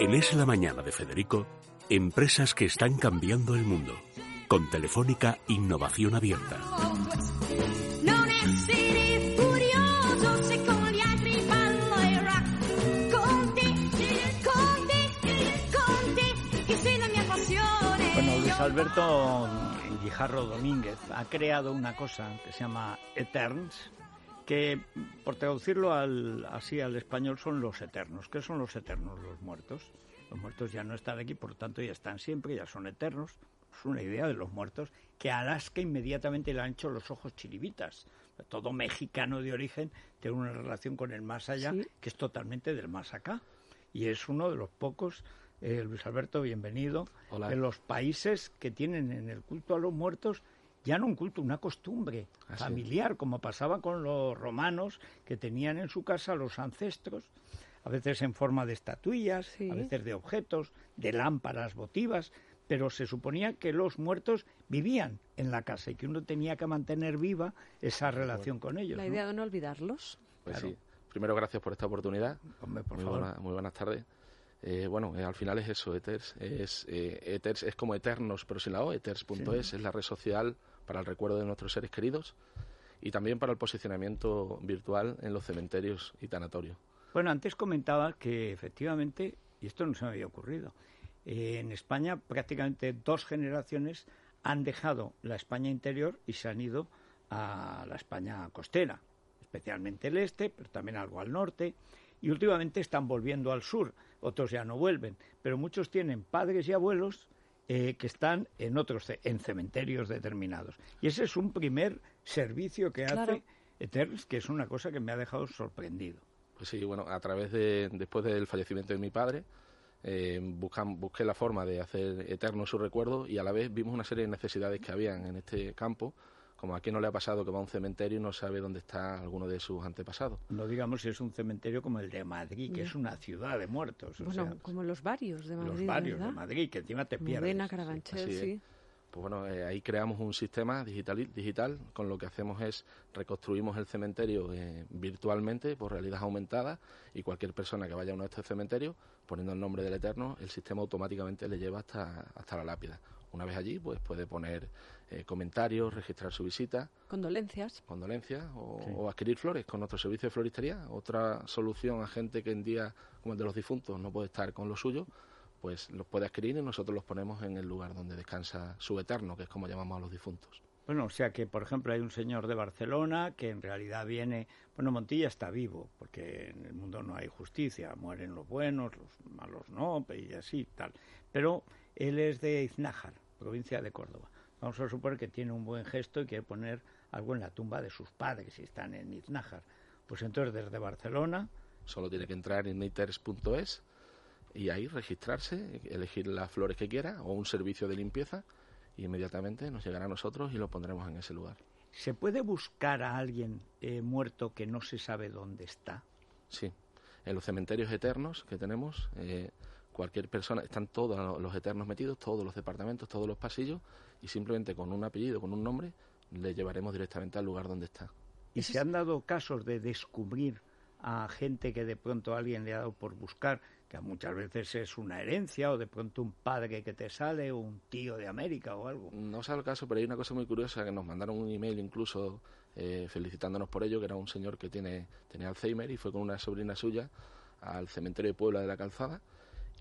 En Es la Mañana de Federico, empresas que están cambiando el mundo. Con Telefónica Innovación Abierta. Passione. Bueno, Luis Alberto Guijarro Domínguez ha creado una cosa que se llama Eterns, que por traducirlo al, así al español son los eternos. ¿Qué son los eternos? Los muertos. Los muertos ya no están aquí, por lo tanto ya están siempre, ya son eternos. Es una idea de los muertos que a Alaska inmediatamente le han hecho los ojos chiribitas. Todo mexicano de origen tiene una relación con el más allá Sí. que es totalmente del más acá. Y es uno de los pocos, eh, Luis Alberto, bienvenido, Hola. de los países que tienen en el culto a los muertos ya no un culto, una costumbre Así es. familiar, como pasaba con los romanos que tenían en su casa los ancestros, a veces en forma de estatuillas, Sí. a veces de objetos, de lámparas votivas, pero se suponía que los muertos vivían en la casa y que uno tenía que mantener viva esa relación con ellos. La ¿no? idea de no olvidarlos. Pues Claro. sí. Primero, gracias por esta oportunidad. Hombre, por muy, favor. buena- muy buenas tardes. Eh, bueno, eh, al final es eso, Ethers. Es, eh, Ethers es como Eternos, pero sin la O. Ethers.es es la red social para el recuerdo de nuestros seres queridos y también para el posicionamiento virtual en los cementerios y tanatorios. Bueno, antes comentaba que efectivamente, y esto no se me había ocurrido, eh, en España prácticamente dos generaciones han dejado la España interior y se han ido a la España costera, especialmente el este, pero también algo al norte, y últimamente están volviendo al sur, otros ya no vuelven, pero muchos tienen padres y abuelos eh, que están en otros en cementerios determinados. Y ese es un primer servicio que Claro. hace Eterns, que es una cosa que me ha dejado sorprendido. Pues sí, bueno, a través de, después del fallecimiento de mi padre, eh, buscan, busqué la forma de hacer eterno su recuerdo y a la vez vimos una serie de necesidades que habían en este campo, como a quien no le ha pasado que va a un cementerio y no sabe dónde está alguno de sus antepasados. No digamos si es un cementerio como el de Madrid, que es una ciudad de muertos. o Bueno, sea, como los varios de Madrid, los barrios ¿verdad? de Madrid, que encima te pierdes. Modena. Carabanchel, sí. Pues bueno, eh, ahí creamos un sistema digital, digital, con lo que hacemos es reconstruimos el cementerio eh, virtualmente por realidad aumentada y cualquier persona que vaya a uno de estos cementerios, poniendo el nombre del Eterno, el sistema automáticamente le lleva hasta, hasta la lápida. Una vez allí, pues puede poner eh, comentarios, registrar su visita, Condolencias. condolencias o, Sí. o adquirir flores con nuestro servicio de floristería. Otra solución a gente que en día como el de los difuntos no puede estar con lo suyo, pues los puede adquirir y nosotros los ponemos en el lugar donde descansa su eterno, que es como llamamos a los difuntos. Bueno, o sea que, por ejemplo, hay un señor de Barcelona que en realidad viene. Bueno, Montilla está vivo, porque en el mundo no hay justicia, mueren los buenos, los malos no, y así, tal. Pero él es de Iznájar, provincia de Córdoba. Vamos a suponer que tiene un buen gesto y quiere poner algo en la tumba de sus padres, si están en Iznájar. Pues entonces, desde Barcelona, Solo tiene que entrar en iters.es y ahí registrarse, elegir las flores que quiera o un servicio de limpieza y inmediatamente nos llegará a nosotros y lo pondremos en ese lugar. ¿se puede buscar a alguien eh, muerto que no se sabe dónde está? Sí, en los cementerios eternos que tenemos, eh, cualquier persona, están todos los eternos metidos, todos los departamentos, todos los pasillos, y simplemente con un apellido, con un nombre, le llevaremos directamente al lugar donde está. ¿Y se han dado casos de descubrir a gente que de pronto alguien le ha dado por buscar, que muchas veces es una herencia o de pronto un padre que te sale o un tío de América o algo? No sabe el caso, pero hay una cosa muy curiosa que nos mandaron un email incluso eh, felicitándonos por ello, que era un señor que tiene, tenía Alzheimer y fue con una sobrina suya al cementerio de Puebla de la Calzada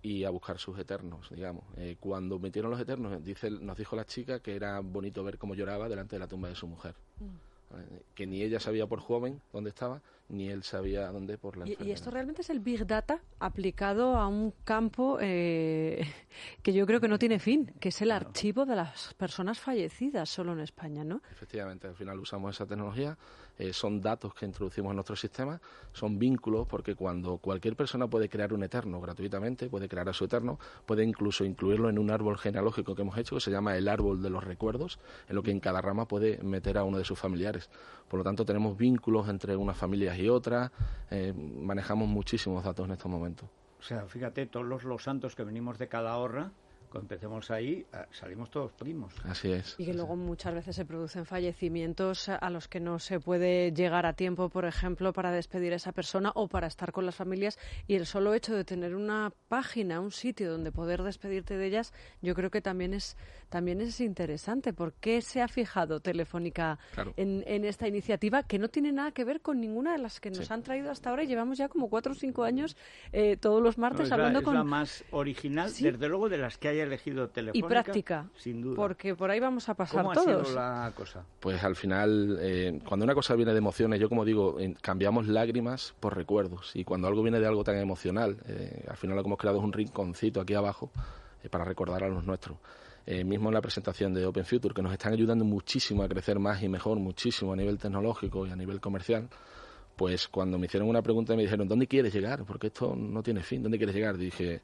y a buscar sus eternos, digamos. Eh, cuando metieron los eternos, dice, nos dijo la chica que era bonito ver cómo lloraba delante de la tumba de su mujer. Eh, que ni ella sabía por joven dónde estaba, ni él sabía dónde por la Y, y enfermedad. esto realmente es el Big Data aplicado a un campo eh, que yo creo que no tiene fin, que es el archivo de las personas fallecidas solo en España, ¿no? Efectivamente, al final usamos esa tecnología, eh, son datos que introducimos en nuestro sistema, son vínculos porque cuando cualquier persona puede crear un eterno gratuitamente, puede crear a su eterno, puede incluso incluirlo en un árbol genealógico que hemos hecho, que se llama el árbol de los recuerdos, en lo que en cada rama puede meter a uno de sus familiares. Por lo tanto, tenemos vínculos entre unas familias y otras, eh, manejamos muchísimos datos en estos momentos. O sea, fíjate, todos los, los santos que venimos de Calahorra, cuando empecemos ahí, ah, salimos todos primos. Así es. Y que luego muchas veces se producen fallecimientos a los que no se puede llegar a tiempo, por ejemplo, para despedir a esa persona o para estar con las familias. Y el solo hecho de tener una página, un sitio donde poder despedirte de ellas, yo creo que también es también es interesante. ¿Por qué se ha fijado Telefónica Claro. en, en esta iniciativa que no tiene nada que ver con ninguna de las que nos Sí. han traído hasta ahora? Y llevamos ya como cuatro o cinco años eh, todos los No, martes es, la, hablando es con la más original, Sí. desde luego, de las que haya elegido y Telefónica. práctica, Sin duda. porque por ahí vamos a pasar ¿Cómo ha todos. sido la cosa? Pues al final, eh, cuando una cosa viene de emociones, yo como digo, en- cambiamos lágrimas por recuerdos. Y cuando algo viene de algo tan emocional, eh, al final lo que hemos creado es un rinconcito aquí abajo eh, para recordar a los nuestros. Eh, mismo en la presentación de Open Future, que nos están ayudando muchísimo a crecer más y mejor, muchísimo a nivel tecnológico y a nivel comercial, pues cuando me hicieron una pregunta me dijeron, ¿dónde quieres llegar? Porque esto no tiene fin, ¿dónde quieres llegar? Dije,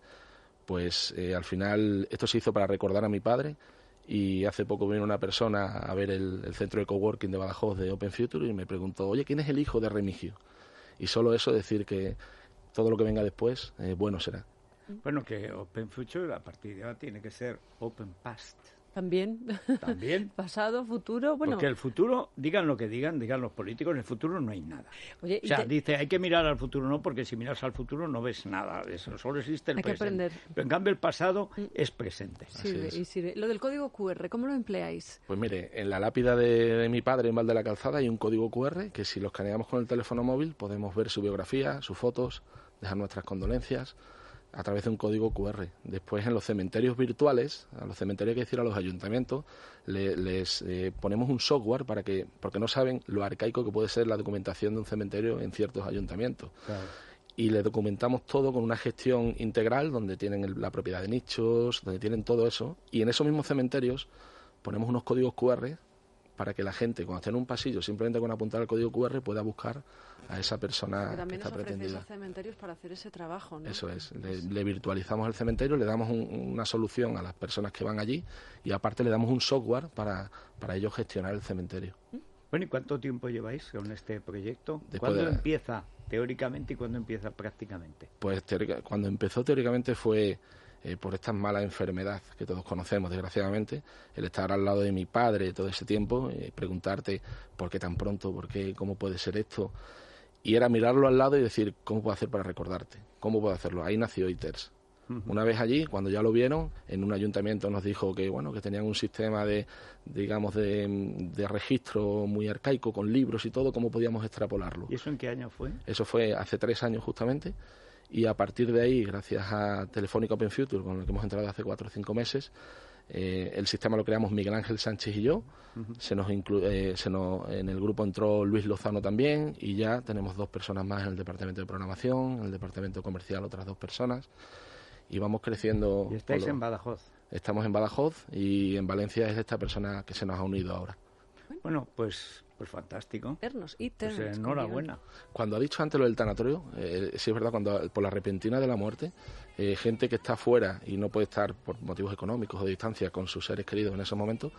pues eh, al final esto se hizo para recordar a mi padre y hace poco vino una persona a ver el, centro de coworking de Badajoz de Open Future y me preguntó, oye, ¿quién es el hijo de Remigio? Y solo eso decir que todo lo que venga después, eh, bueno será. Bueno, que Open Future a partir de ahora tiene que ser Open Past. También, También. pasado, futuro, bueno, Porque el futuro, digan lo que digan, digan los políticos, en el futuro no hay nada. oye, O sea, te- dice, hay que mirar al futuro, no, porque si miras al futuro no ves nada. Eso solo existe el Hay que presente. aprender. Mm. Pero en cambio el pasado es presente. sirve, es. y sirve. Lo del código QR, ¿cómo lo empleáis? Pues mire, en la lápida de, de mi padre en Val de la Calzada hay un código QR que si lo escaneamos con el teléfono móvil podemos ver su biografía, sus fotos, dejar nuestras condolencias a través de un código QR. Después en los cementerios virtuales, a los cementerios que decir a los ayuntamientos, le- les eh, ponemos un software para que, porque no saben lo arcaico que puede ser la documentación de un cementerio en ciertos ayuntamientos y le documentamos todo con una gestión integral donde tienen el- la propiedad de nichos, donde tienen todo eso. Y en esos mismos cementerios ponemos unos códigos QR para que la gente, cuando esté en un pasillo, simplemente con apuntar el código QR, pueda buscar a esa persona que está pretendida. a cementerios para hacer ese trabajo, ¿no? Eso es, le, le virtualizamos el cementerio, le damos un- una solución a las personas que van allí y aparte le damos un software para, para ellos gestionar el cementerio. Bueno, ¿y cuánto tiempo lleváis con este proyecto? Después ¿Cuándo de empieza teóricamente y cuándo empieza prácticamente? Pues teórica- cuando empezó teóricamente fue eh, por esta mala enfermedad que todos conocemos, desgraciadamente, el estar al lado de mi padre todo ese tiempo, eh, preguntarte por qué tan pronto, por qué, cómo puede ser esto, y era mirarlo al lado y decir, ¿cómo puedo hacer para recordarte? ¿Cómo puedo hacerlo? Ahí nació ITERS. Una vez allí, cuando ya lo vieron, en un ayuntamiento nos dijo que bueno que tenían un sistema de digamos de, de registro muy arcaico con libros y todo, cómo podíamos extrapolarlo. ¿Y eso en qué año fue? Eso fue hace tres años justamente. Y a partir de ahí, gracias a Telefónica Open Future, con el que hemos entrado hace cuatro o cinco meses, eh, el sistema lo creamos Miguel Ángel Sánchez y yo. se nos inclu- eh, se nos- en el grupo entró Luis Lozano también. Y ya tenemos dos personas más en el departamento de programación, en el departamento comercial otras dos personas. Y vamos creciendo. Y estáis lo- en Badajoz. Estamos en Badajoz y en Valencia es esta persona que se nos ha unido ahora. Bueno, pues, pues fantástico. Y Pues enhorabuena. Cuando ha dicho antes lo del tanatorio, eh, sí es verdad, cuando por la repentina de la muerte, eh, gente que está fuera y no puede estar por motivos económicos o de distancia con sus seres queridos en esos momentos,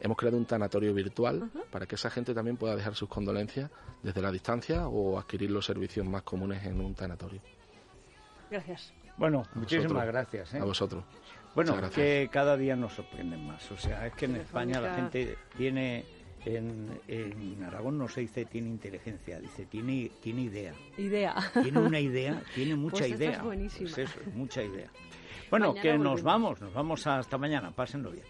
hemos creado un tanatorio virtual para que esa gente también pueda dejar sus condolencias desde la distancia o adquirir los servicios más comunes en un tanatorio. Gracias. Bueno, muchísimas vosotros. gracias. ¿eh? A vosotros. Bueno, que cada día nos sorprenden más. O sea, es que en España la gente tiene, en, en Aragón no se dice tiene inteligencia, dice tiene, tiene idea. Idea. Tiene una idea, tiene mucha Pues esta idea. es. Pues eso, mucha idea. Bueno, Mañana que nos vamos, nos vamos hasta mañana, pásenlo bien.